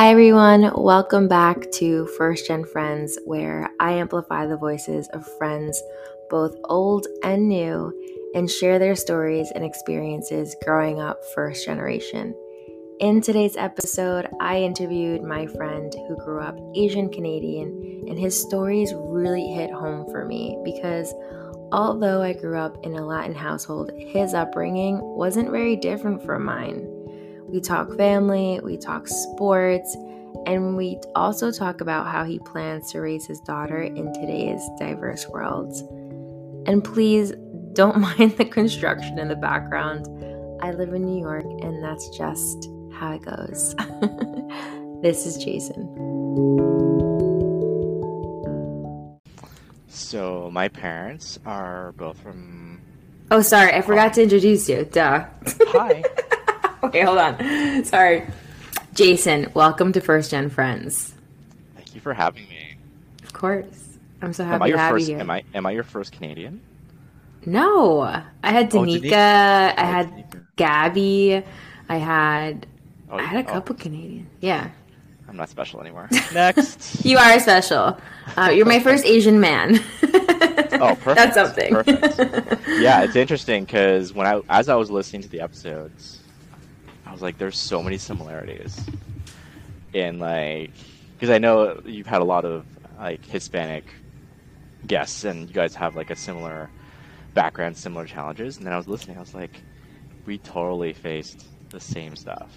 Hi, everyone. Welcome back to First Gen Friends, where I amplify the voices of friends, both old and new, and share their stories and experiences growing up first generation. In today's episode, I interviewed my friend who grew up Asian Canadian, and his stories really hit home for me because although I grew up in a Latin household, his upbringing wasn't very different from mine. We talk family, we talk sports, and we also talk about how he plans to raise his daughter in today's diverse world. And please don't mind the construction in the background. I live in New York, and that's just how it goes. this is Jason. So, my parents are both from. Oh, sorry, I forgot to introduce you. Duh. Hi. okay, hold on. Sorry. Jason, welcome to First Gen Friends. Thank you for having me. Of course. I'm so Am happy I to have first? you here. Am I? Am I your first Canadian? No. I had Oh, Danica, Danica. I Oh, had Danica. Had I had Oh, I had a oh, couple Canadian. Yeah. I'm not special anymore. Next. You are special. Uh, you're my first Asian man. Oh, perfect. That's something. Perfect. yeah, it's interesting because when I, as I was listening to the episodes, I was like, "There's so many similarities." In like, because I know you've had a lot of like Hispanic guests, and you guys have like a similar background, similar challenges. And then I was listening, I was like, "We totally faced the same stuff."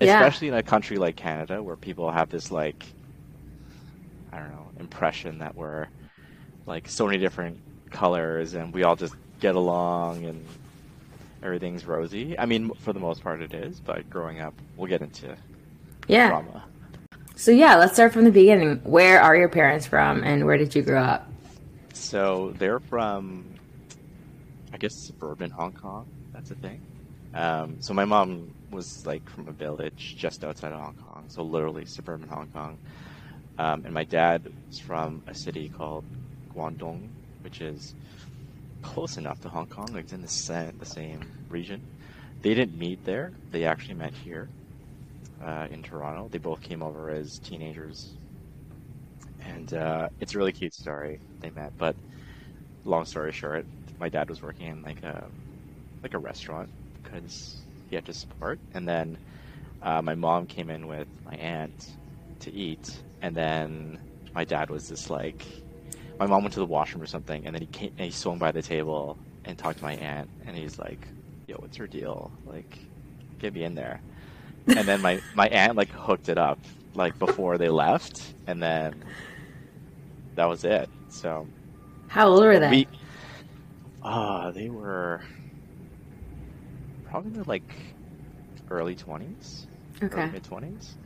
Yeah. Especially in a country like Canada, where people have this like, I don't know, impression that we're like so many different colors and we all just get along and everything's rosy. I mean, for the most part it is, but growing up, we'll get into yeah. drama. So yeah, let's start from the beginning. Where are your parents from and where did you grow up? So they're from, I guess, suburban Hong Kong. That's a thing. Um, so my mom was like from a village just outside of Hong Kong, so literally suburban Hong Kong. Um, and my dad was from a city called Guangdong, which is close enough to Hong Kong. It's in the same, the same region. They didn't meet there. They actually met here uh, in Toronto. They both came over as teenagers, and uh, it's a really cute story. They met, but long story short, my dad was working in like a like a restaurant because he had to support, and then uh, my mom came in with my aunt to eat, and then my dad was just like, my mom went to the washroom or something, and then he came and he swung by the table and talked to my aunt, and he's like, "Yo, what's her deal? Like, get me in there." And then my my aunt like hooked it up like before they left, and then that was it. So How old were they? we, ah, they were probably in like early twenties, okay. mid twenties.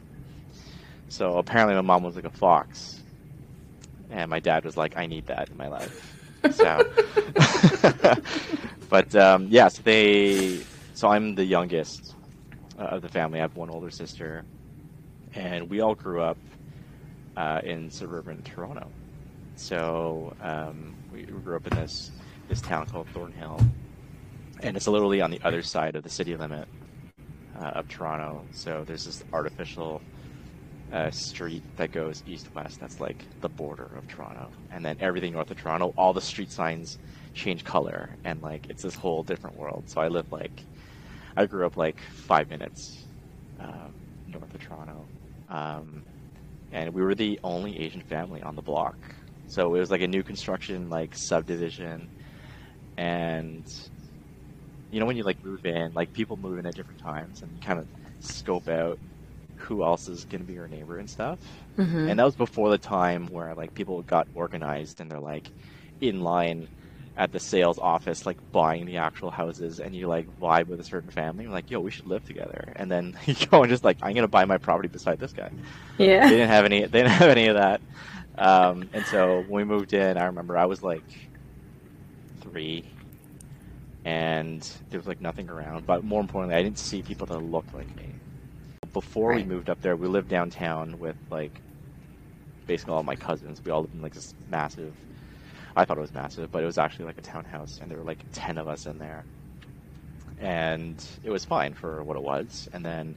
So apparently, my mom was like a fox, and my dad was like, "I need that in my life." So, but um, yeah, so they, so I'm the youngest uh, of the family. I have one older sister, and we all grew up uh, in suburban Toronto. So um, we, we grew up in this this town called Thornhill, and it's literally on the other side of the city limit uh, of Toronto. So there's this artificial uh, street that goes east-west. That's like the border of Toronto, and then everything north of Toronto, all the street signs change color, and like it's this whole different world. So I live like, I grew up like five minutes um, north of Toronto, um, and we were the only Asian family on the block. So it was like a new construction, like subdivision, and you know when you like move in, like people move in at different times, and kind of scope out who else is going to be your neighbor and stuff. Mhm. And that was before the time where like people got organized and they're like in line at the sales office, like buying the actual houses, and you like vibe with a certain family. You're like, yo, we should live together. And then you go and just like, I'm gonna buy my property beside this guy. Yeah, they didn't have any. They didn't have any of that. Um, and so when we moved in, I remember I was like three, and there was like nothing around. But more importantly, I didn't see people that looked like me. Before we moved up there, we lived downtown with like basically all my cousins. We all lived in like this massive. I thought it was massive, but it was actually like a townhouse, and there were like ten of us in there, and it was fine for what it was. And then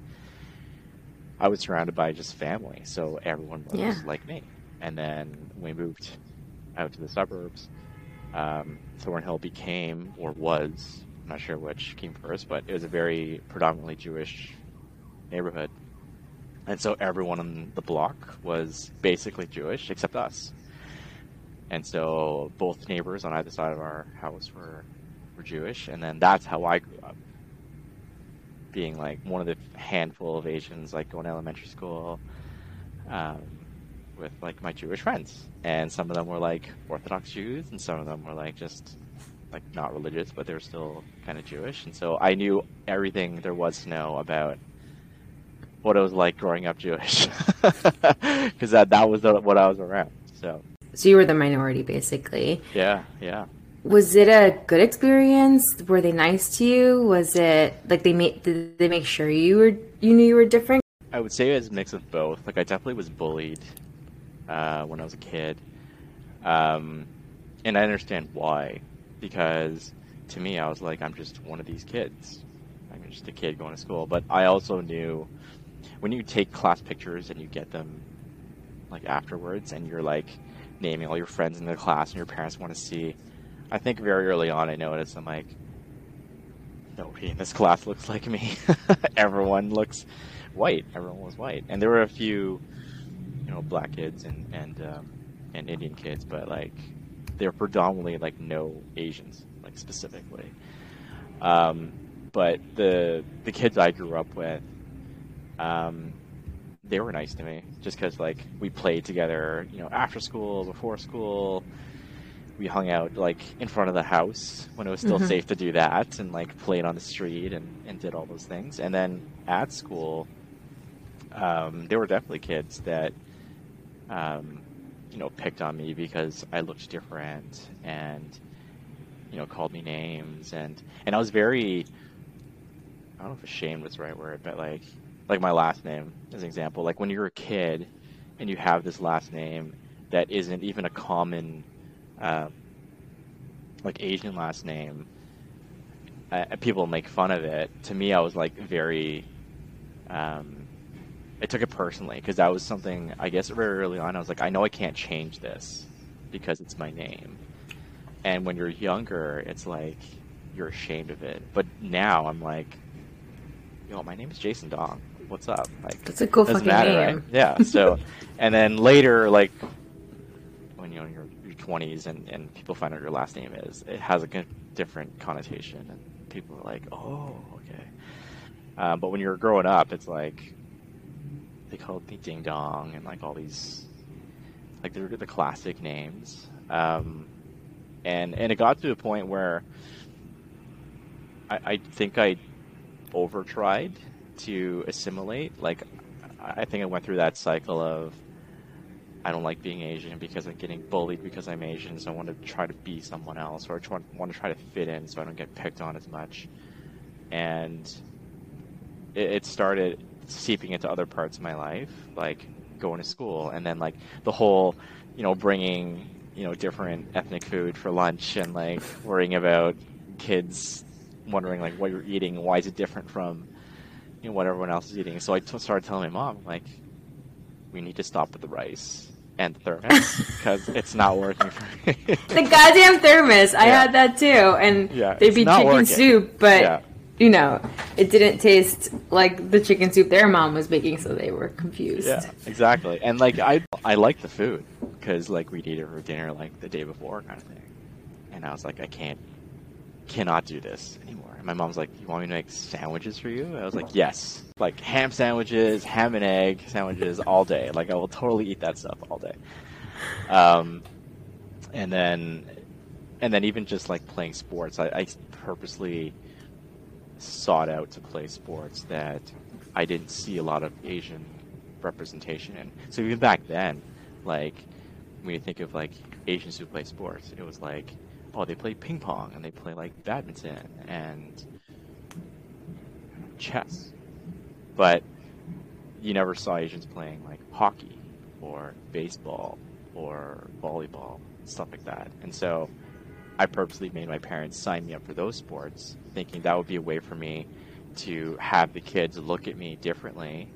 I was surrounded by just family, so everyone was Yeah. like me. And then we moved out to the suburbs. Um, Thornhill became or was I'm not sure which came first, but it was a very predominantly Jewish neighborhood, and so everyone on the block was basically Jewish except us. And so both neighbors on either side of our house were were Jewish, and then that's how I grew up, being like one of the handful of Asians, like going to elementary school, um, with like my Jewish friends, and some of them were like Orthodox Jews, and some of them were like just like not religious, but they were still kind of Jewish, and so I knew everything there was to know about what it was like growing up Jewish, because that that was the, what I was around. So So you were the minority, basically. yeah, yeah. Was it a good experience? Were they nice to you? Was it like they made did they make sure you were you knew you were different? I would say it was a mix of both. Like I definitely was bullied uh, when I was a kid, um, and I understand why. Because to me, I was like, I'm just one of these kids. I'm just a kid going to school. But I also knew when you take class pictures and you get them like afterwards, and you're like naming all your friends in the class, and your parents want to see. I think very early on, I noticed I'm like, nobody in this class looks like me. Everyone looks white. Everyone was white, and there were a few, you know, black kids and and um, and Indian kids, but like they're predominantly like no Asians, like specifically. Um, but the the kids I grew up with, um, they were nice to me, just because like we played together, you know, after school, before school. We hung out like in front of the house when it was still Mhm. safe to do that, and like played on the street and, and did all those things. And then at school, um, there were definitely kids that, um, you know, picked on me because I looked different and, you know, called me names and and I was very, I don't know if ashamed was the right word, but like like my last name as an example. Like when you're a kid and you have this last name that isn't even a common, uh, like Asian last name. Uh, people make fun of it. To me, I was like very um, I took it personally because that was something I guess very early on. I was like, I know I can't change this because it's my name. And when you're younger, it's like you're ashamed of it. But now I'm like, yo, my name is Jason Dong. What's up? Like, That's a cool fucking matter, name. right? Yeah. So, and then later, like when you're in your, your 20s and, and people find out your last name is, it has a different connotation, and people are like, oh, okay. Uh, but when you're growing up, it's like they called me Ding Dong and like all these, like they're the classic names. Um, and and it got to a point where I, I think I over tried to assimilate. Like I think I went through that cycle of I don't like being Asian because I'm getting bullied because I'm Asian, so I want to try to be someone else, or I try, want to try to fit in so I don't get picked on as much. And it, it started seeping into other parts of my life, like going to school, and then like the whole, you know, bringing you know different ethnic food for lunch, and like worrying about kids wondering like what you're eating, why is it different from you know what everyone else is eating. So I t- started telling my mom like, we need to stop with the rice and the thermos because it's not working for me. The goddamn thermos. I Yeah. had that too, and Yeah, they'd be chicken working. soup, but Yeah. you know, it didn't taste like the chicken soup their mom was making, so they were confused. Yeah, exactly. And like I, I like the food because like we'd eat it for dinner like the day before kind of thing. And I was like, I can't, cannot do this anymore. And my mom's like, you want me to make sandwiches for you? I was like, yes. Like ham sandwiches, ham and egg sandwiches all day. Like I will totally eat that stuff all day. Um, and then, and then even just like playing sports, I, I purposely sought out to play sports that I didn't see a lot of Asian representation in. So even back then, like when you think of like Asians who play sports, it was like, oh, they play ping pong and they play like badminton and chess, but you never saw Asians playing like hockey or baseball or volleyball stuff like that. And so I purposely made my parents sign me up for those sports, thinking that would be a way for me to have the kids look at me differently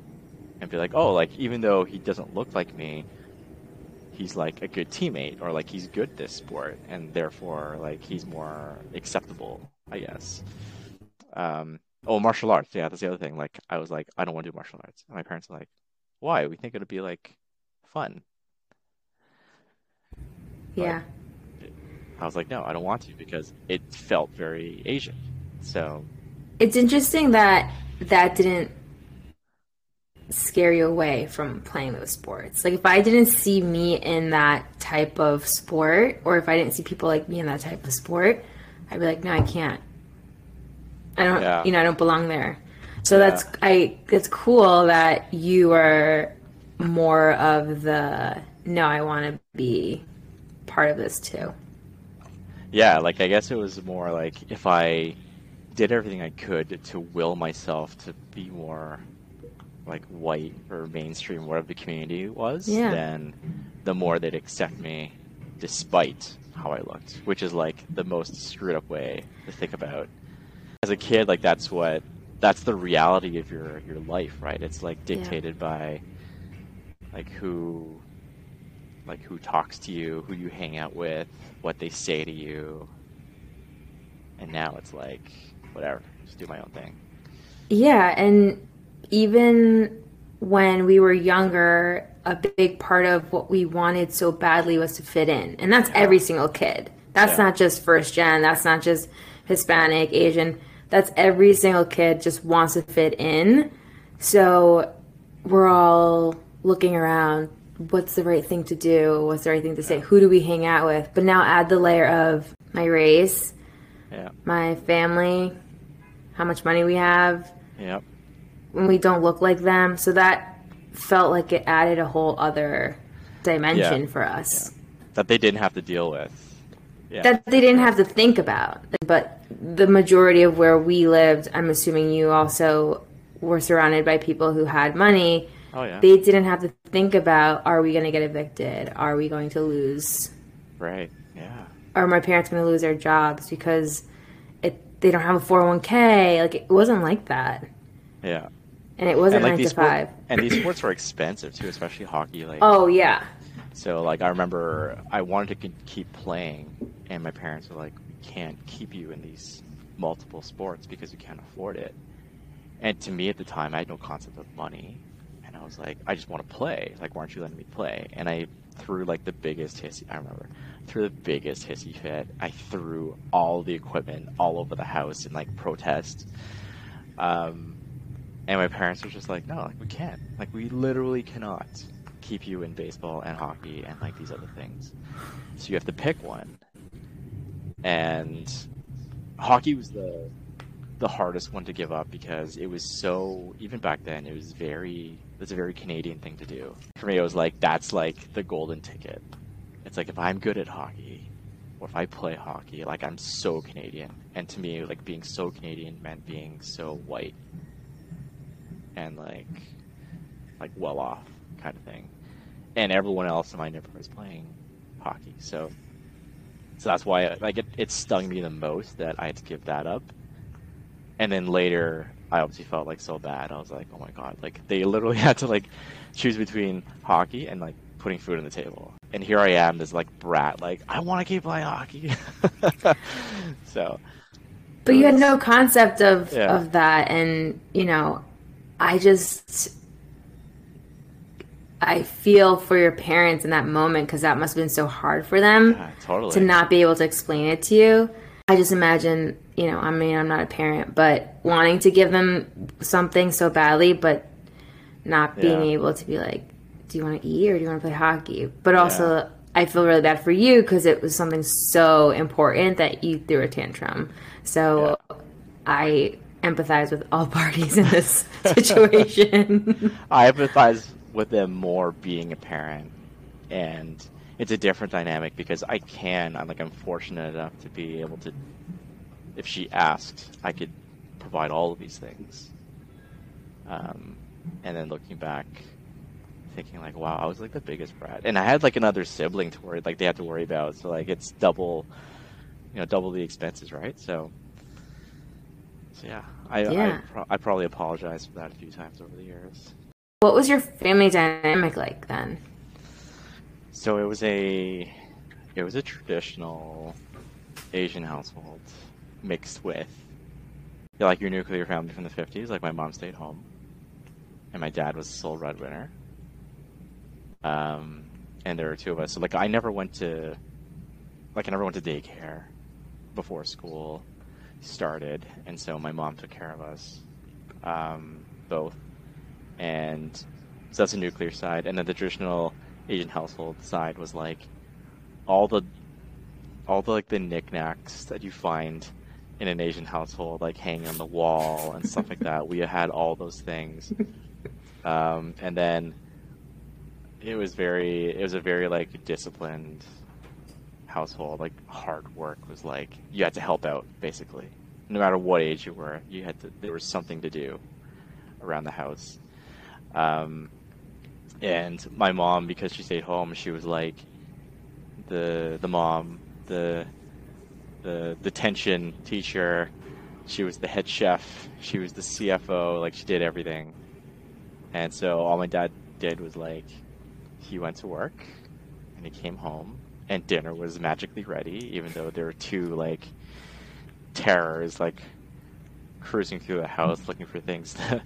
and be like, oh, like even though he doesn't look like me, he's like a good teammate or like he's good this sport and therefore like he's more acceptable, I guess. Um, oh, martial arts. Yeah, that's the other thing. Like I was like, I don't want to do martial arts. And my parents were like, why? We think it'd be like fun. Yeah. I was like, no, I don't want to because it felt very Asian. So It's interesting that that didn't scare you away from playing those sports. Like if I didn't see me in that type of sport, or if I didn't see people like me in that type of sport, I'd be like, no, I can't. I don't, Yeah. you know, I don't belong there. So that's I. It's cool that you are more of the no. I want to be part of this too. yeah, like I guess it was more like if I did everything I could to will myself to be more like white or mainstream, whatever the community was, Yeah. then the more they'd accept me despite how I looked, which is like the most screwed up way to think about. As a kid, like that's what that's the reality of your your life, right? It's like Yeah. dictated by like who like who talks to you, who you hang out with, what they say to you. And now it's like whatever, just do my own thing. Yeah, and even when we were younger, a big part of what we wanted so badly was to fit in. And that's every single kid. That's Yeah. not just first gen, that's not just Hispanic, Asian. That's every single kid just wants to fit in. So we're all looking around. What's the right thing to do? What's the right thing to say? Who do we hang out with? But now add the layer of my race, Yeah. my family, how much money we have, Yep. When we don't look like them. So that felt like it added a whole other dimension Yeah. for us That they didn't have to deal with. Yeah. that they didn't have to think about. But the majority of where we lived, I'm assuming you also were surrounded by people who had money. oh yeah. They didn't have to think about are we going to get evicted? Are we going to lose? right. Yeah. Are my parents going to lose their jobs because it, they don't have a 401k? Like it wasn't like that. Yeah. And it wasn't And like nine to sport- five. and these sports were expensive too, especially hockey. Like Oh, yeah. So like I remember I wanted to keep playing, and my parents were like, "We can't keep you in these multiple sports because we can't afford it." And to me at the time, I had no concept of money, and I was like, "I just want to play. Like, why aren't you letting me play?" And I threw like the biggest hissy. I remember threw the biggest hissy fit. I threw all the equipment all over the house in like protest. Um, and my parents were just like, "No, like we can't. Like we literally cannot." keep you in baseball and hockey and like these other things. So you have to pick one. And hockey was the the hardest one to give up because it was so even back then it was very it's a very Canadian thing to do. For me it was like that's like the golden ticket. It's like if I'm good at hockey or if I play hockey, like I'm so Canadian. And to me like being so Canadian meant being so white and like like well off kind of thing. And everyone else in my neighborhood was playing hockey, so so that's why like it, it stung me the most that I had to give that up. And then later, I obviously felt like so bad. I was like, oh my god, like they literally had to like choose between hockey and like putting food on the table. And here I am, this like brat, like I want to keep playing hockey. so But you had uh, no concept of Yeah. of that, and you know, I just I feel for your parents in that moment because that must have been so hard for them yeah, totally. to not be able to explain it to you. I just imagine, you know, I mean, I'm not a parent, but wanting to give them something so badly, but not being Yeah. able to be like, do you want to eat or do you want to play hockey? But also, I feel really bad for you because it was something so important that you threw a tantrum. So I empathize with all parties in this situation. I empathize with them more being a parent, and it's a different dynamic because I can. I'm like I'm fortunate enough to be able to, if she asked, I could provide all of these things. Um, and then looking back, thinking like, wow, I was like the biggest brat, and I had like another sibling to worry, like they had to worry about. So like it's double, you know, double the expenses, right? So. So yeah, I Yeah. I, pro- I probably apologized for that a few times over the years. what was your family dynamic like then? So it was a it was a traditional Asian household mixed with like your nuclear family from the 50s. Like my mom stayed home, and my dad was the sole breadwinner. Um, and there were two of us. So like I never went to like I never went to daycare before school started, and so my mom took care of us um, both. And so that's the nuclear side, and then the traditional Asian household side was like all the all the like the knickknacks that you find in an Asian household, like hanging on the wall and stuff like that. We had all those things, um, and then it was very it was a very like disciplined household. Like hard work was like you had to help out basically, no matter what age you were. You had to there was something to do around the house. Um, and my mom, because she stayed home, she was like the the mom, the the detention teacher. She was the head chef. She was the CFO. Like she did everything. And so all my dad did was like he went to work and he came home and dinner was magically ready, even though there were two like terrors like cruising through the house looking for things to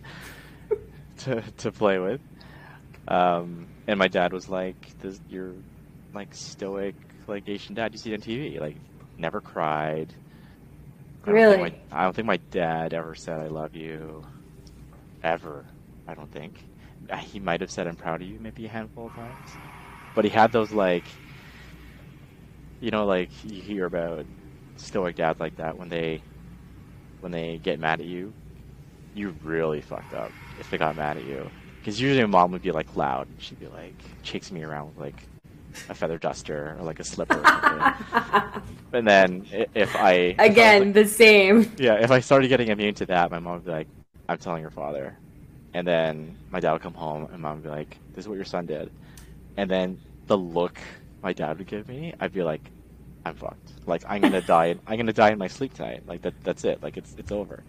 to, to play with. Um, and my dad was like, this, "You're like stoic, like Asian dad you see on TV. Like, never cried. I really? Don't my, I don't think my dad ever said I love you, ever. I don't think. He might have said I'm proud of you maybe a handful of times, but he had those like, you know, like you hear about stoic dads like that when they when they get mad at you, you really fucked up if they got mad at you. Because usually my mom would be like loud. And she'd be like chasing me around with like a feather duster or like a slipper or something. and then if I again if I like, the same. Yeah, if I started getting immune to that, my mom would be like, "I'm telling your father," and then my dad would come home and mom would be like, "This is what your son did," and then the look my dad would give me, I'd be like, "I'm fucked." Like I'm gonna die. I'm gonna die in my sleep tonight. Like that. That's it. Like it's it's over.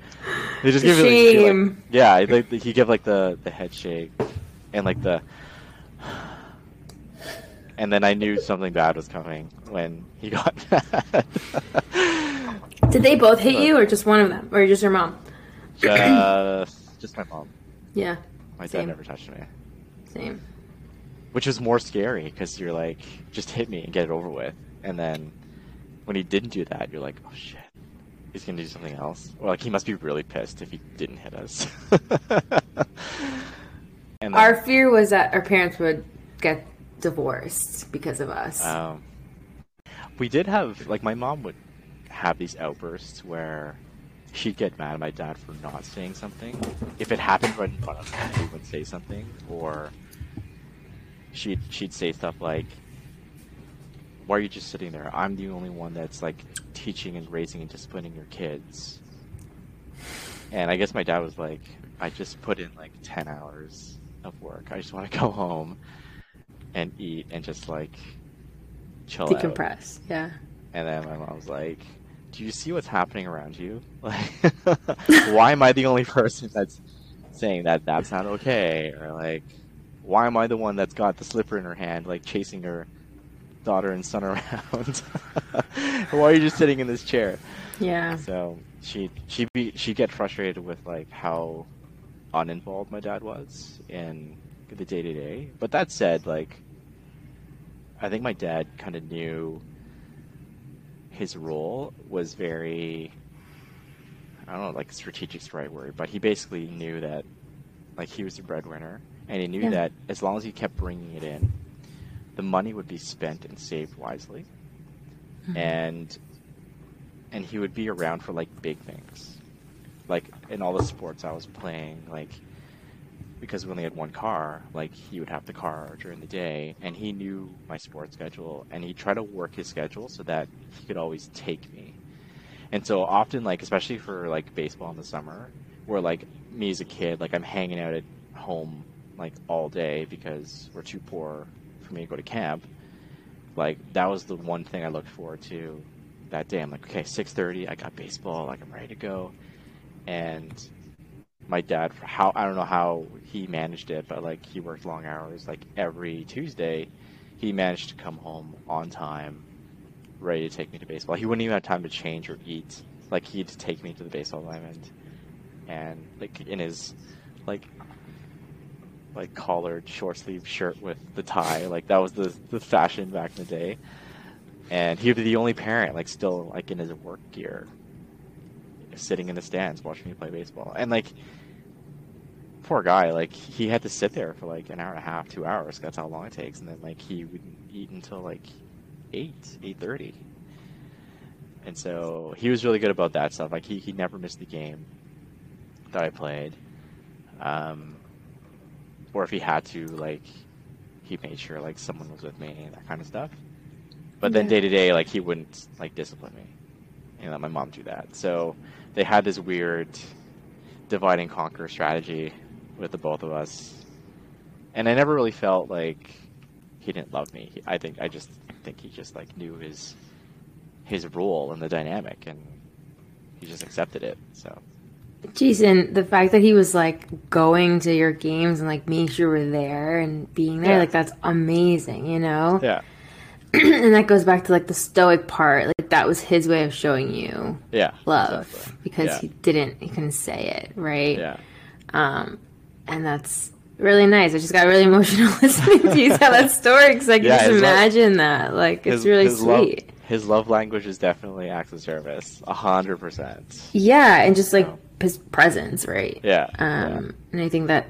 They just give Shame. me like, yeah. Like, he give like the the head shake, and like the. And then I knew something bad was coming when he got mad. Did they both hit you, or just one of them, or just your mom? Just, just my mom. Yeah. My same. dad never touched me. Same. Which was more scary because you're like, just hit me and get it over with, and then when he didn't do that, you're like, oh shit, he's gonna do something else. Or like he must be really pissed if he didn't hit us. and then, our fear was that our parents would get divorced because of us. Um, we did have like my mom would have these outbursts where she'd get mad at my dad for not saying something. If it happened right in front of her, he would say something, or she'd she'd say stuff like, why are you just sitting there? I'm the only one that's like teaching and raising and disciplining your kids. And I guess my dad was like, I just put in like 10 hours of work. I just want to go home and eat and just like chill Decompress, out. yeah. And then my mom was like, Do you see what's happening around you? Like, why am I the only person that's saying that that's not okay? Or like, why am I the one that's got the slipper in her hand, like chasing her daughter and son around. Why are you just sitting in this chair? Yeah. So she she be she get frustrated with like how uninvolved my dad was in the day to day. But that said, like I think my dad kind of knew his role was very I don't know, like strategic's the right word, but he basically knew that like he was the breadwinner and he knew yeah. that as long as he kept bringing it in the money would be spent and saved wisely, mm-hmm. and and he would be around for like big things, like in all the sports I was playing, like because we only had one car, like he would have the car during the day, and he knew my sports schedule, and he tried to work his schedule so that he could always take me. And so often, like especially for like baseball in the summer, where like me as a kid, like I'm hanging out at home like all day because we're too poor for me to go to camp, like that was the one thing I looked forward to that day. I'm like, okay, 6:30, I got baseball, like I'm ready to go, and my dad how I don't know how he managed it, but like he worked long hours. Like every Tuesday, he managed to come home on time, ready to take me to baseball. He wouldn't even have time to change or eat. Like he'd take me to the baseball diamond, and like in his like like collared short sleeve shirt with the tie. Like that was the the fashion back in the day. And he'd be the only parent, like still like in his work gear, sitting in the stands watching me play baseball. And like poor guy, like he had to sit there for like an hour and a half, two hours. That's how long it takes. And then like he would eat until like eight, eight thirty. And so he was really good about that stuff. Like he, he never missed the game that I played. Um, or if he had to, like he made sure like someone was with me and that kind of stuff. But then day to day, like he wouldn't like discipline me. and let my mom do that. So they had this weird divide and conquer strategy with the both of us, and I never really felt like he didn't love me. I think I just think he just like knew his his role in the dynamic, and he just accepted it. So. Jason, the fact that he was like going to your games and like making sure you were there and being there, yeah. like that's amazing, you know? Yeah. and that goes back to like the stoic part. Like that was his way of showing you yeah, love exactly. because yeah. he didn't he couldn't say it, right? Yeah. Um and that's really nice. I just got really emotional listening to you tell that story because I can yeah, just imagine love, that. Like it's really his sweet. Love, his love language is definitely acts of service, a hundred percent. Yeah, and just like his presence, right? Yeah. Um, yeah. and I think that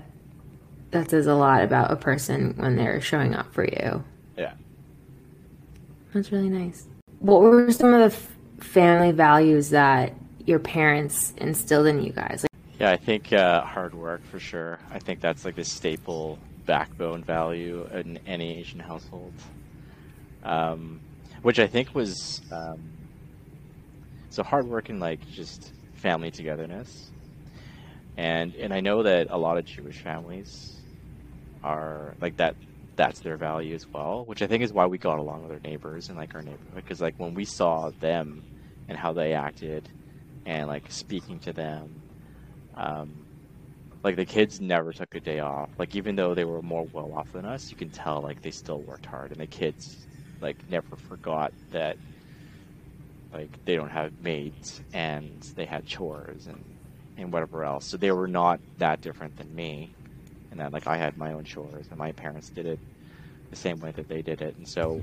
that says a lot about a person when they're showing up for you. Yeah. That's really nice. What were some of the f- family values that your parents instilled in you guys? Like- yeah, I think uh, hard work for sure. I think that's like the staple backbone value in any Asian household, um, which I think was um, so hard work and like just family togetherness. And and I know that a lot of Jewish families are like that that's their value as well, which I think is why we got along with our neighbors and like our neighborhood. Because like when we saw them and how they acted, and like speaking to them, um, like the kids never took a day off. Like even though they were more well off than us, you can tell like they still worked hard, and the kids like never forgot that like they don't have maids and they had chores and and whatever else. So they were not that different than me and that like I had my own chores, and my parents did it the same way that they did it, and so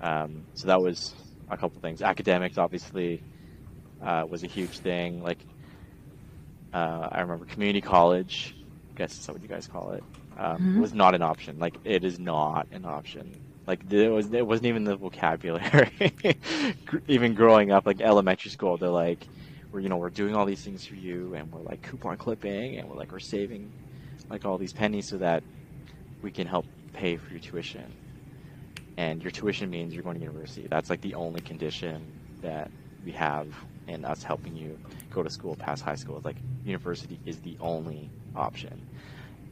um, so that was a couple things. Academics obviously uh, was a huge thing. Like uh, I remember community college, I guess that's what you guys call it, um, mm-hmm. was not an option. Like it is not an option. Like it was, it wasn't even the vocabulary. even growing up, like elementary school, they're like, we're you know we're doing all these things for you, and we're like coupon clipping, and we're like we're saving like all these pennies so that we can help pay for your tuition. And your tuition means you're going to university. That's like the only condition that we have in us helping you go to school past high school. It's like university is the only option.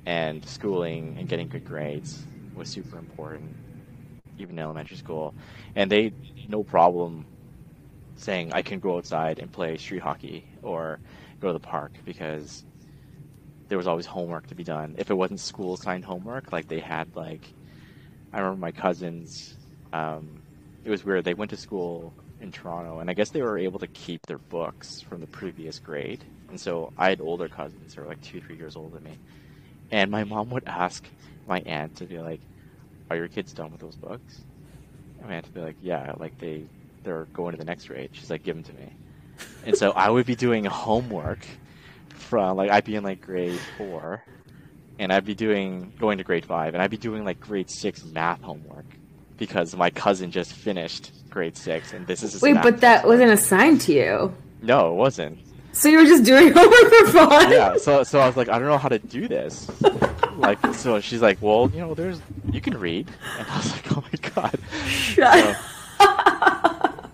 And schooling and getting good grades was super important, even elementary school. And they no problem saying I can go outside and play street hockey or go to the park because there was always homework to be done. If it wasn't school assigned homework, like they had like, I remember my cousins. Um, it was weird. They went to school in Toronto, and I guess they were able to keep their books from the previous grade. And so I had older cousins who were like two, three years older than me. And my mom would ask my aunt to be like, "Are your kids done with those books?" And my aunt would be like, "Yeah, like they they're going to the next grade." She's like, "Give them to me." And so I would be doing homework from like I'd be in like grade four, and I'd be doing going to grade five, and I'd be doing like grade six math homework because my cousin just finished grade six, and this is wait, but that wasn't assigned to you. No, it wasn't. So you were just doing homework for fun? Yeah. So so I was like, I don't know how to do this. like so, she's like, well, you know, there's you can read, and I was like, oh my god. Shut. So,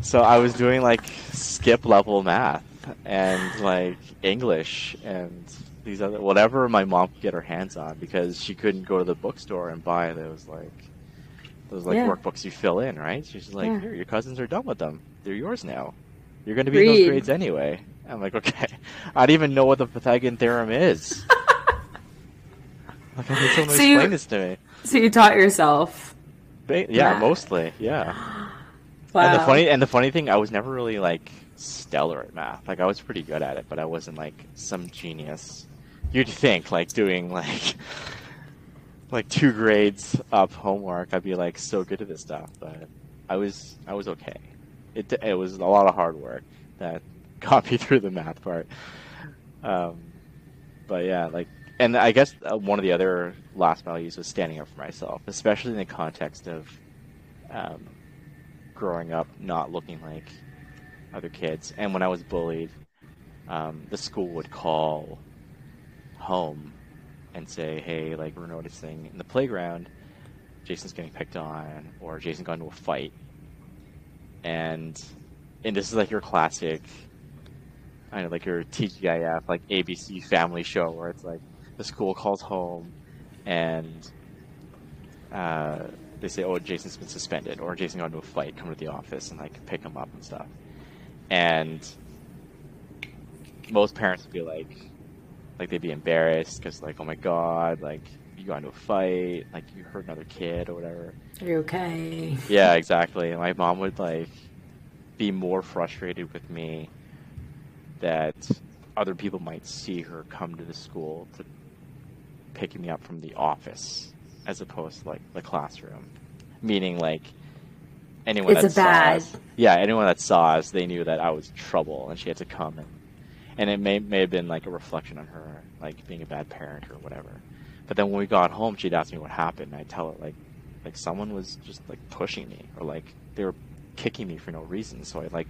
so I was doing like skip level math and like English and these other whatever my mom could get her hands on because she couldn't go to the bookstore and buy those like those like yeah. workbooks you fill in, right? She's like, yeah. Here, your cousins are done with them. They're yours now. You're going to be Read. in those grades anyway. I'm like, okay. I don't even know what the Pythagorean theorem is. Like, I need someone to So you- this to me. So you taught yourself. Ba- Yeah, Math. mostly. Yeah. Wow. And the funny and the funny thing, I was never really like stellar at math. Like I was pretty good at it, but I wasn't like some genius. You'd think like doing like like two grades up homework, I'd be like so good at this stuff, but I was I was okay. It it was a lot of hard work that got me through the math part. Um, but yeah, like, and I guess uh, one of the other last values was standing up for myself, especially in the context of um, growing up not looking like other kids. And when I was bullied, um, the school would call home and say, "Hey, like we're noticing in the playground, Jason's getting picked on, or Jason got into a fight." And and this is like your classic, I know, like your TGIF, like ABC family show, where it's like the school calls home and uh, they say, "Oh, Jason's been suspended," or Jason got into a fight. Come to the office and like pick him up and stuff. And most parents would be like, like they'd be embarrassed because like, "Oh my god, like you got into a fight, like you hurt another kid or whatever." Are you okay? Yeah, exactly. And my mom would like be more frustrated with me that other people might see her come to the school to pick me up from the office as opposed to like the classroom. Meaning like anyone It's that a bad- saw us, yeah, anyone that saw us, they knew that I was trouble and she had to come and and it may may have been like a reflection on her like being a bad parent or whatever. But then when we got home, she'd ask me what happened. And I'd tell her like like someone was just like pushing me or like they were kicking me for no reason. So I like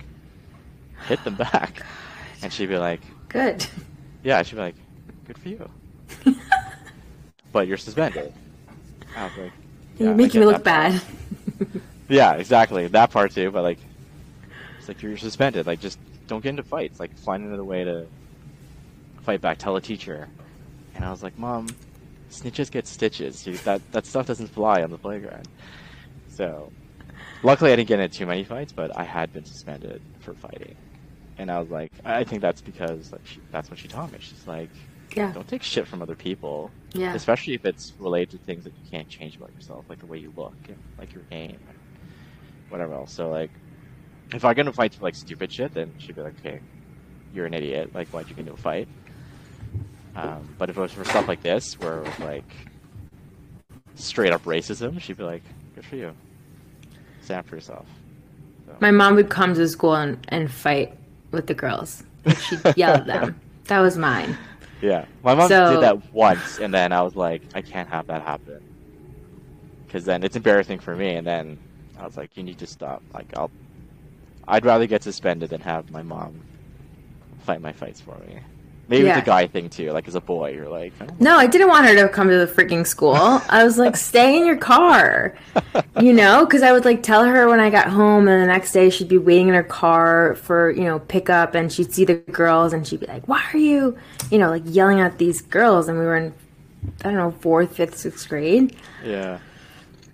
hit them back, oh, and she'd be like, Good. "Yeah," she'd be like, "Good for you," but you're suspended. I was like, You're "Yeah, I making me look bad. Yeah, exactly that part too. But like, it's like you're suspended. Like just don't get into fights. Like find another way to fight back. Tell a teacher. And I was like, Mom, snitches get stitches. That that stuff doesn't fly on the playground. So, luckily I didn't get into too many fights, but I had been suspended for fighting. And I was like, I think that's because like she, that's what she taught me. She's like, yeah. don't take shit from other people, Yeah. especially if it's related to things that you can't change about yourself, like the way you look and like your name, and whatever else. So like, if I get into fights for like stupid shit, then she'd be like, okay, you're an idiot. Like, why'd you get into a fight? Um, but if it was for stuff like this, where it was like straight up racism, she'd be like, good for you. Stand for yourself. So, My mom would come to school and, and fight with the girls. She'd yell at them. That was mine. Yeah, my mom So- did that once, and then I was like, I can't have that happen. Because then it's embarrassing for me, and then I was like, you need to stop. Like, I'll, I'd rather get suspended than have my mom fight my fights for me. Maybe Yeah. it's a guy thing too. Like as a boy, you're like, I No, I didn't want her to come to the freaking school. I was like, stay in your car, you know, because I would like tell her when I got home, and the next day she'd be waiting in her car for you know pickup, and she'd see the girls, and she'd be like, "Why are you, you know, like yelling at these girls?" And we were in, I don't know, fourth, fifth, sixth grade. yeah,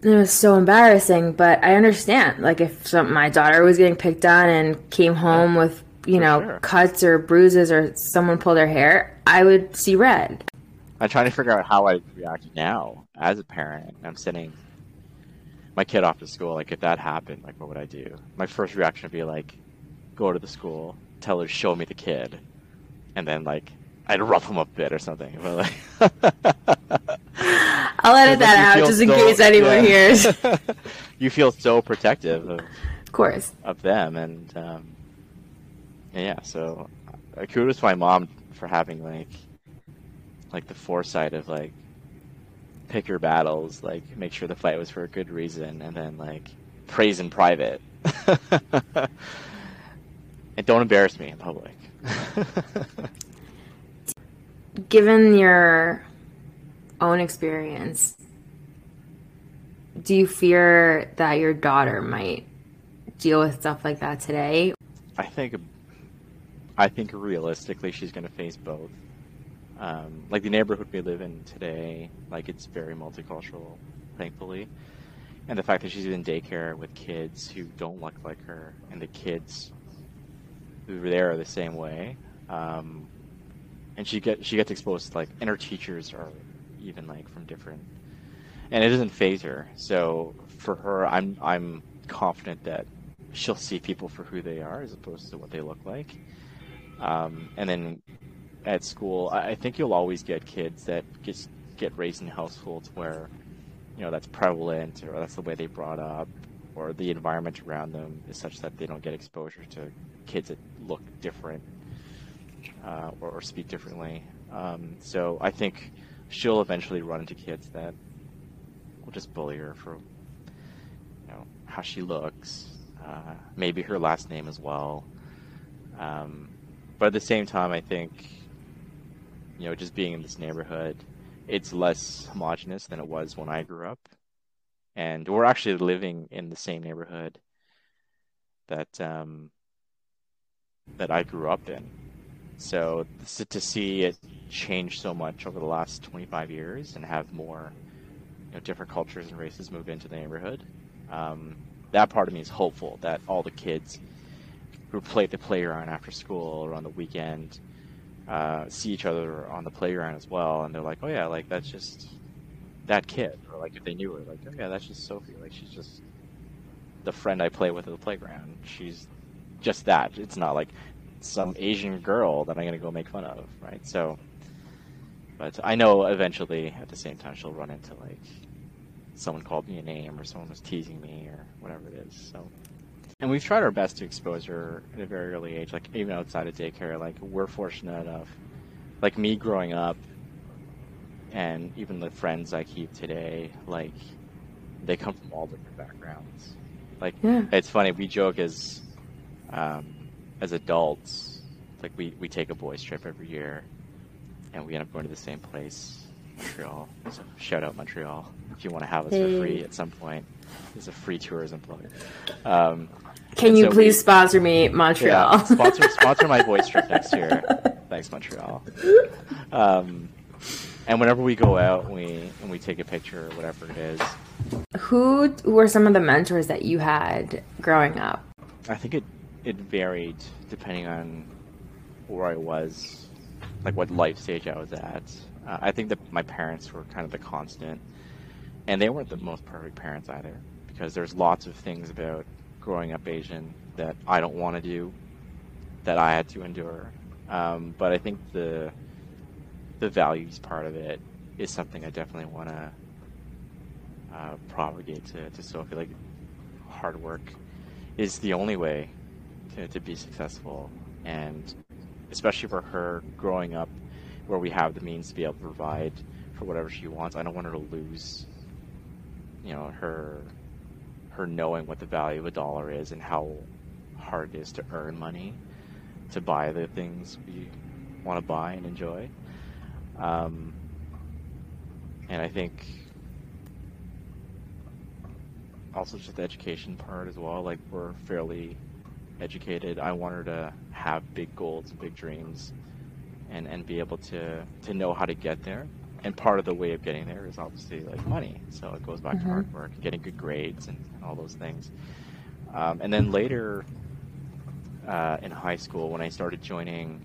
And it was so embarrassing, but I understand. Like if some, my daughter was getting picked on and came home with you For know sure. cuts or bruises or someone pulled their hair, I would see red. I'm trying to figure out how I react now as a parent. I'm sending my kid off to school. Like if that happened, like what would I do? My first reaction would be like, go to the school, tell her show me the kid, and then like I'd rough him up a bit or something. But like, I'll edit that out just in so- case anyone yeah. hears. you feel so protective of, Of course. of them, and um, and yeah. So uh, kudos to my mom for having like like the foresight of like pick your battles, like make sure the fight was for a good reason, and then like praise in private, and don't embarrass me in public. Given your own experience, do you fear that your daughter might deal with stuff like that today? I think, I think realistically, she's going to face both. Um, like the neighborhood we live in today, like it's very multicultural, thankfully, and the fact that she's in daycare with kids who don't look like her, and the kids who are there are the same way. um, and she get she gets exposed to like, and her teachers are even like from different, and it doesn't phase her. So for her, I'm I'm confident that she'll see people for who they are as opposed to what they look like. Um, and then at school, I, think you'll always get kids that just get raised in households where you know that's prevalent or that's the way they brought up or the environment around them is such that they don't get exposure to kids that look different uh, or, or, speak differently. Um, so I think she'll eventually run into kids that will just bully her for you know how she looks, uh, maybe her last name as well. Um, but at the same time, I think you know just being in this neighborhood, it's less homogenous than it was when I grew up and we're actually living in the same neighborhood that um, that I grew up in. So to see it change so much over the last 25 years and have more you know, different cultures and races move into the neighborhood, um, that part of me is hopeful that all the kids who play the playground after school or on the weekend uh, see each other on the playground as well, and they're like, "Oh yeah, like that's just that kid, or like if they knew her, like, oh yeah, that's just Sophie. Like she's just the friend I play with at the playground. She's just that. It's not like some Asian girl that I'm gonna go make fun of, right? So, but I know eventually, at the same time, she'll run into like someone called me a name or someone was teasing me or whatever it is. So, and we've tried our best to expose her at a very early age, like even outside of daycare. Like we're fortunate enough, like me growing up and even the friends I keep today, like they come from all different backgrounds. Like yeah. it's funny, we joke as um, as adults, like we, we take a boys trip every year and we end up going to the same place, Montreal. So shout out Montreal if you want to have us hey. for free at some point. It's a free tourism plug. Um, Can you so please we, sponsor me, Montreal? Yeah, sponsor sponsor my voice trip next year. Thanks, Montreal. Um, and whenever we go out and we and we take a picture or whatever it is. Who were some of the mentors that you had growing up? I think it it varied depending on where I was, like what life stage I was at. Uh, I think that my parents were kind of the constant, and they weren't the most perfect parents either, because there's lots of things about growing up Asian that I don't want to do, that I had to endure. Um, but I think the the values part of it is something I definitely want to uh, propagate to, to Sophie. Like, hard work is the only way to, to be successful. And especially for her growing up where we have the means to be able to provide for whatever she wants, I don't want her to lose, you know, her her knowing what the value of a dollar is and how hard it is to earn money to buy the things we want to buy and enjoy. Um, and I think also just the education part as well. Like we're fairly educated. I want her to have big goals and big dreams, and and be able to to know how to get there. And part of the way of getting there is obviously like money. So it goes back mm-hmm. to hard work, getting good grades, and, and all those things. Um, and then later uh, in high school, when I started joining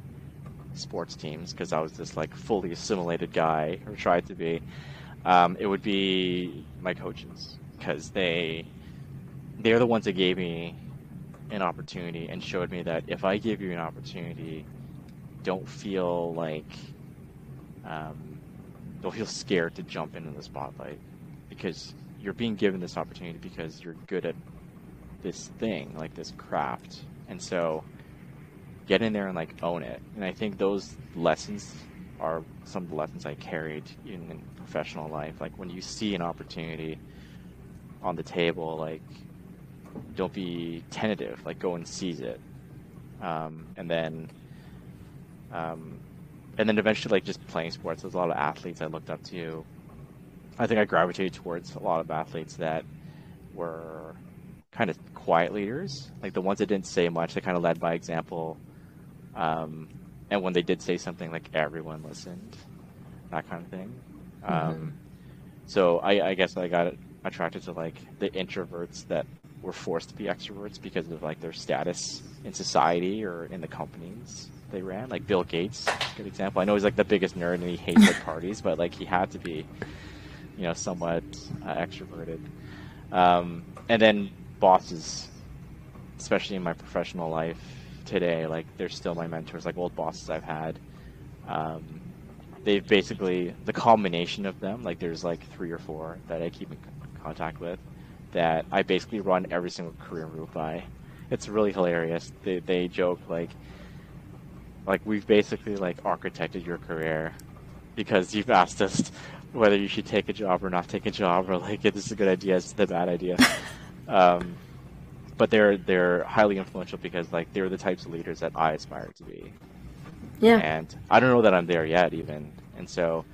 sports teams because I was this like fully assimilated guy or tried to be. Um, it would be my coaches because they they're the ones that gave me an opportunity and showed me that if I give you an opportunity, don't feel like um, don't feel scared to jump into the spotlight because you're being given this opportunity because you're good at this thing like this craft and so get in there and like own it. And I think those lessons are some of the lessons I carried in, in professional life. Like when you see an opportunity on the table, like don't be tentative. Like go and seize it. Um, and then, um, and then eventually, like just playing sports. There's a lot of athletes I looked up to. I think I gravitated towards a lot of athletes that were kind of quiet leaders, like the ones that didn't say much. They kind of led by example um, and when they did say something, like everyone listened, that kind of thing. Mm-hmm. Um, so I, I guess I got attracted to like the introverts that were forced to be extroverts because of like their status in society or in the companies. They ran. Like Bill Gates, good example. I know he's like the biggest nerd and he hates like parties, but like he had to be, you know, somewhat uh, extroverted. Um, and then bosses, especially in my professional life today, like they're still my mentors, like old bosses I've had. Um, they've basically the combination of them, like there's like three or four that I keep in contact with, that I basically run every single career move by. It's really hilarious. They they joke like like we've basically like architected your career because you've asked us whether you should take a job or not take a job or like if this is a good idea, it's the bad idea. um, but they're they're highly influential because like they're the types of leaders that I aspire to be. Yeah. And I don't know that I'm there yet even. And so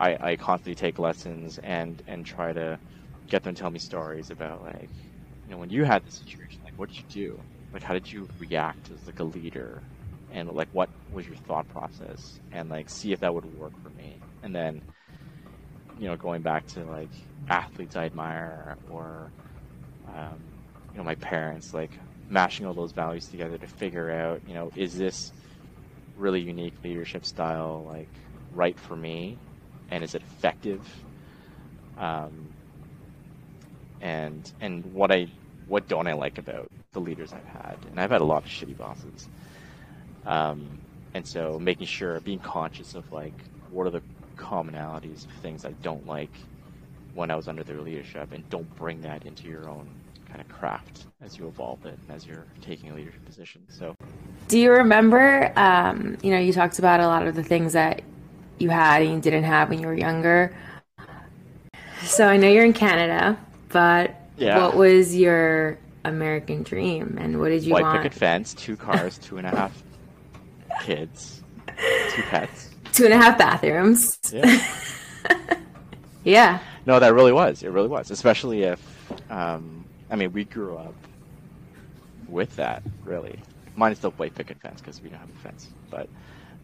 I, I constantly take lessons and and try to get them to tell me stories about like you know when you had this situation like what did you do like how did you react as like a leader and like what was your thought process? And like see if that would work for me. And then you know going back to like athletes i admire or um, you know my parents like mashing all those values together to figure out you know is this really unique leadership style like right for me? And is it effective? Um, and and what i what don't i like about the leaders i've had? And i've had a lot of shitty bosses um, and so making sure being conscious of like what are the commonalities of things i don't like when i was under their leadership and don't bring that into your own kind of craft as you evolve it and as you're taking a leadership position. So do you remember um, you know you talked about a lot of the things that you had and you didn't have when you were younger. So i know you're in canada but Yeah. what was your american dream and what did you white want? picket fence two cars two and a half kids two pets two and a half bathrooms yeah yeah No, that really was. It really was, especially if, um, I mean, we grew up with that. Really, mine is the white picket fence because we don't have a fence. But,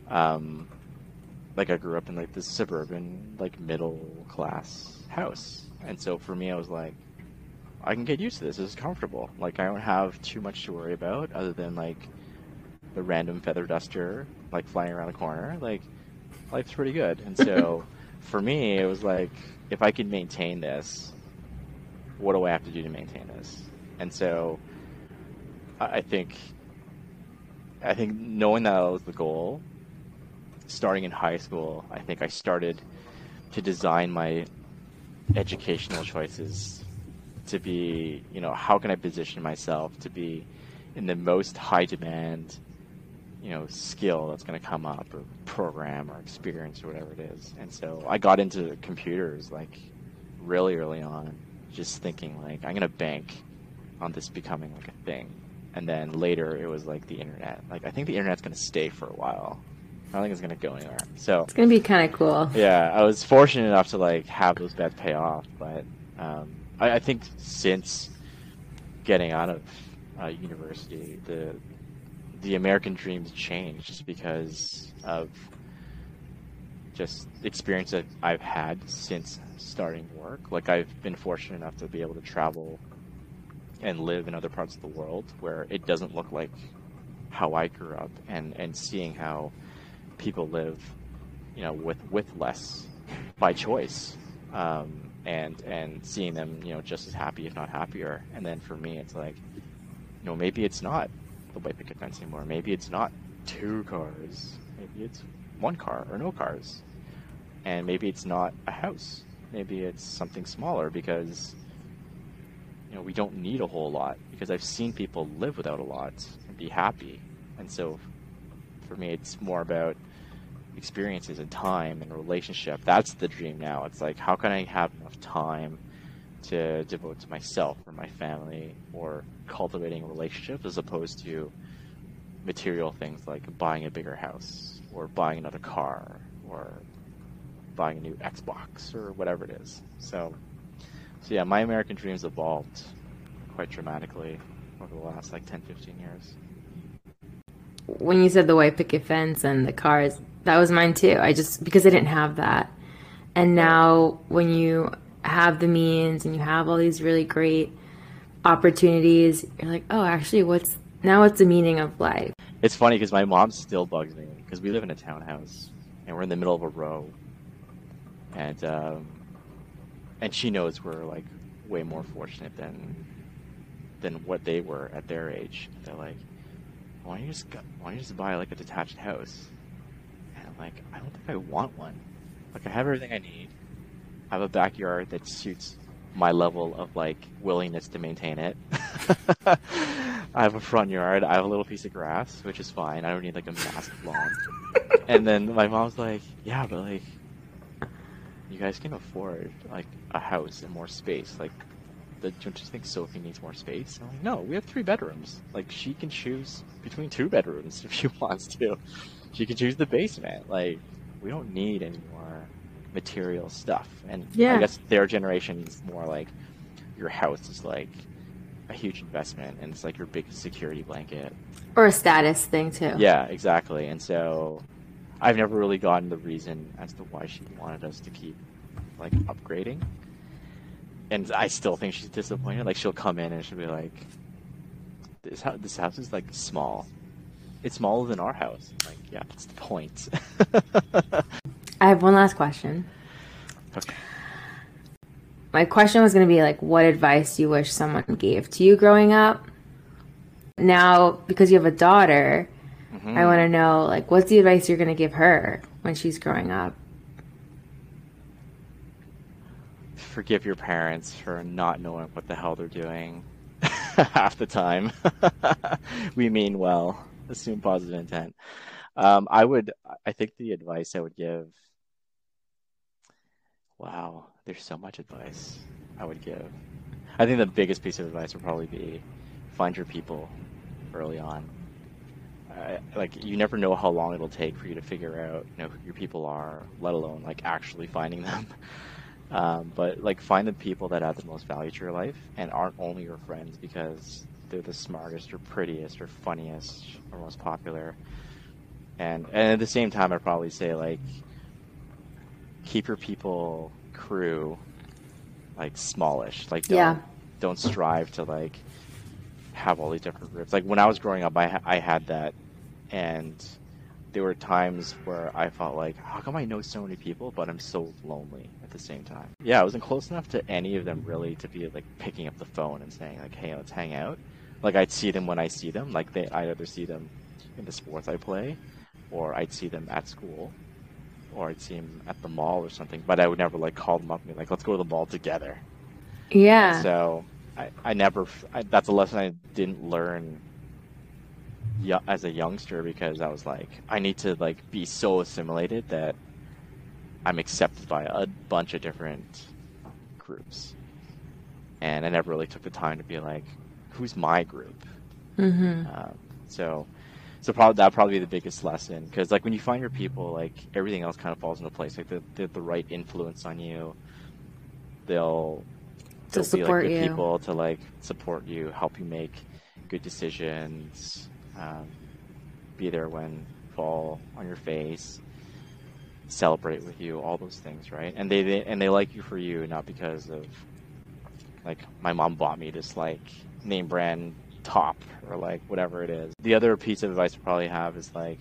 um, like, I grew up in like this suburban, like middle class house, and so for me, I was like, I can get used to this. This is comfortable. Like, I don't have too much to worry about other than like the random feather duster like flying around the corner. Like, life's pretty good. And so for me, it was like, if I can maintain this, what do I have to do to maintain this? And so I I think, I think knowing that was the goal, starting in high school, I think I started to design my educational choices to be, you know, how can I position myself to be in the most high demand you know skill that's going to come up or program or experience or whatever it is. And so i got into computers like really early on just thinking like i'm going to bank on this becoming like a thing. And then later it was like the internet. Like i think the internet's going to stay for a while. I don't think it's going to go anywhere. So it's gonna be kind of cool. Yeah, I was fortunate enough to like have those bets pay off, but um, I, I think since getting out of uh, university, the the American dreams changed just because of just experience that I've had since starting work. Like I've been fortunate enough to be able to travel and live in other parts of the world where it doesn't look like how I grew up, and and seeing how people live you know, with with less by choice, um, and and seeing them, you know, just as happy, if not happier. And then for me, it's like, you know, maybe it's not the white picket fence anymore. Maybe it's not two cars. Maybe it's one car or no cars. And maybe it's not a house. Maybe it's something smaller because you know we don't need a whole lot because I've seen people live without a lot and be happy. And so for me, it's more about experiences and time and relationship. That's the dream now. It's like, how can I have enough time to devote to myself or my family or cultivating relationships as opposed to material things like buying a bigger house or buying another car or buying a new Xbox or whatever it is. So, so yeah, my American dreams evolved quite dramatically over the last like 10, 15 years. when you said the white picket fence and the cars, that was mine too. I just because I didn't have that. And now when you have the means and you have all these really great opportunities, you're like, "Oh, actually what's now what's the meaning of life?" it's funny because my mom still bugs me because we live in a townhouse and we're in the middle of a row, and um, and she knows we're like way more fortunate than than what they were at their age. They're like, why don't you just go, why don't you just buy like a detached house? And I'm like, I don't think I want one. Like I have everything I need. I have a backyard that suits my level of like willingness to maintain it. I have a front yard. I have a little piece of grass, which is fine. I don't need like a massive lawn. and then my mom's like, "Yeah, but like, you guys can afford like a house and more space. Like, the, don't you think Sophie needs more space?" I'm like, "No, we have three bedrooms. Like, she can choose between two bedrooms if she wants to. She can choose the basement. Like, we don't need any more material stuff." And Yeah. I guess their generation is more like your house is like a huge investment and it's like your biggest security blanket. Or a status thing too. Yeah, exactly. And so I've never really gotten the reason as to why she wanted us to keep like upgrading. And I still think she's disappointed. Like she'll come in and she'll be like, "This house, this house is like small. It's smaller than our house." I'm like, yeah, that's the point. I have one last question. okay. My question was going to be like, what advice do you wish someone gave to you growing up? Now, because you have a daughter, Mhm. I want to know like, what's the advice you're going to give her when she's growing up? forgive your parents for not knowing what the hell they're doing half the time. we mean well, assume positive intent. Um, I would, I think the advice I would give, wow, there's so much advice I would give. I think the biggest piece of advice would probably be find your people early on. I, like you never know how long it'll take for you to figure out you know who your people are, let alone like actually finding them. Um, but like find the people that add the most value to your life and aren't only your friends because they're the smartest or prettiest or funniest or most popular. And and at the same time, I'd probably say like keep your people crew like smallish. Like don't Yeah. don't strive to like have all these different groups. Like when I was growing up, I ha- I had that, and there were times where I felt like, how come I know so many people, but I'm so lonely at the same time? Yeah, I wasn't close enough to any of them really to be like picking up the phone and saying like, hey, let's hang out. Like I'd see them when I see them. Like they, I'd either see them in the sports I play, or I'd see them at school, or I'd see him at the mall or something. But I would never like call him up and be like, let's go to the mall together. Yeah. So I, I never, I, that's a lesson I didn't learn as a youngster because I was like, I need to like be so assimilated that I'm accepted by a bunch of different groups. And I never really took the time to be like, who's my group? mm-hmm. Um, so, so probably that probably be the biggest lesson because like when you find your people, like everything else kind of falls into place. Like the the, the right influence on you, they'll To they'll be like good you. people to like support you, help you make good decisions, um, be there when fall on your face, celebrate with you, all those things, right? And they, they and they like you for you, not because of like my mom bought me this like name brand top or like whatever it is. The other piece of advice I probably have is like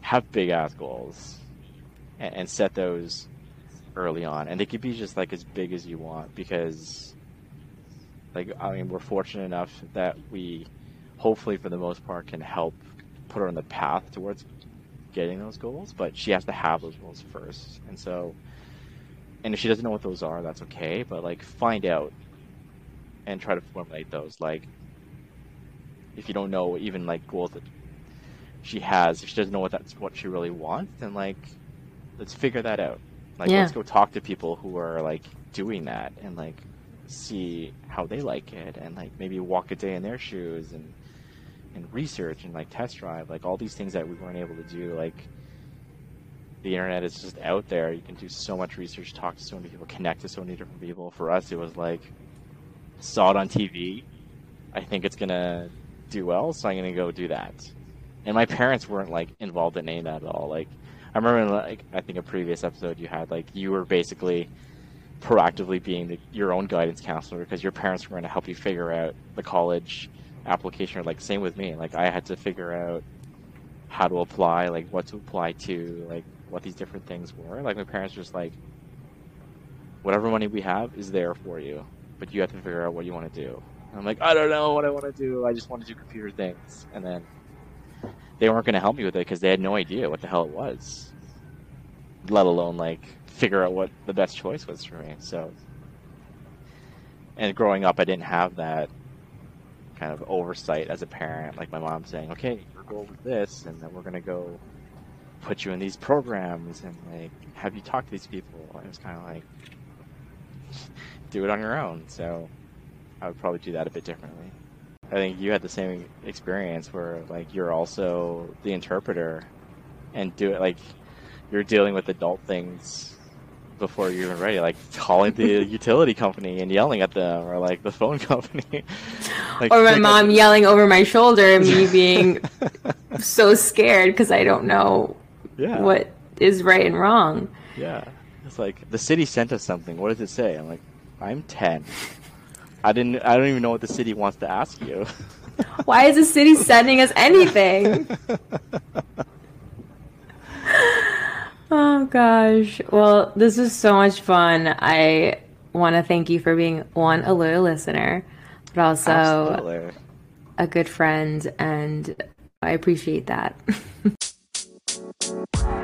have big ass goals and, and set those early on, and they could be just like as big as you want because like I mean we're fortunate enough that we hopefully for the most part can help put her on the path towards getting those goals, but she has to have those goals first. And so and if she doesn't know what those are, that's okay, but like find out and try to formulate those. Like if you don't know even like goals that she has, if she doesn't know what that's what she really wants, then like let's figure that out. Like Yeah. let's go talk to people who are like doing that and like see how they like it and like maybe walk a day in their shoes and and research and like test drive like all these things that we weren't able to do like the internet is just out there you can do so much research talk to so many people connect to so many different people for us it was like saw it on tv i think it's gonna do well so i'm gonna go do that and my parents weren't like involved in any of that at all like i remember like i think a previous episode you had like you were basically proactively being the, your own guidance counselor because your parents were going to help you figure out the college application or like same with me like i had to figure out how to apply, like what to apply to, like what these different things were. Like my parents were just like, whatever money we have is there for you, but you have to figure out what you want to do. And I'm like, I don't know what I want to do. I just want to do computer things. And then they weren't going to help me with it because they had no idea what the hell it was, let alone like figure out what the best choice was for me. So, and growing up, I didn't have that kind of oversight as a parent, like my mom saying, "Okay, your goal is this, and then we're going to go put you in these programs and like have you talk to these people." It was kind of like do it on your own. So I would probably do that a bit differently. I think you had the same experience where like you're also the interpreter and do it like you're dealing with adult things before you're even ready, like calling the utility company and yelling at them, or like the phone company, like, or my like mom yelling over my shoulder, and me being so scared because I don't know yeah. what is right and wrong. Yeah, it's like the city sent us something. What does it say? I'm like, I'm ten. I didn't. I don't even know what the city wants to ask you. Why is the city sending us anything? oh gosh. Well, this was so much fun. I want to thank you for being one a loyal listener, but also Absolutely. a good friend, and I appreciate that.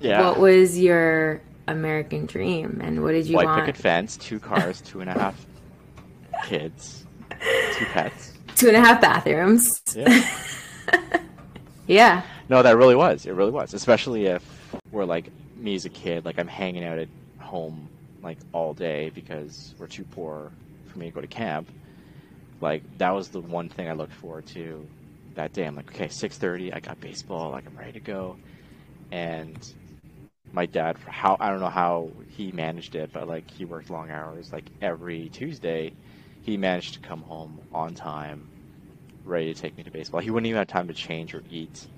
Yeah. What was your American dream, and what did you White want? picket fence, two cars, two and a half kids, two pets, two and a half bathrooms. Yeah. yeah. No, that really was. It really was, especially if we're like me as a kid, like I'm hanging out at home like all day because we're too poor for me to go to camp. Like that was the one thing I looked forward to that day. I'm like, okay, 6:30, I got baseball, like I'm ready to go, and my dad for how I don't know how he managed it, but like he worked long hours. Like every Tuesday, he managed to come home on time, ready to take me to baseball. He wouldn't even have time to change or eat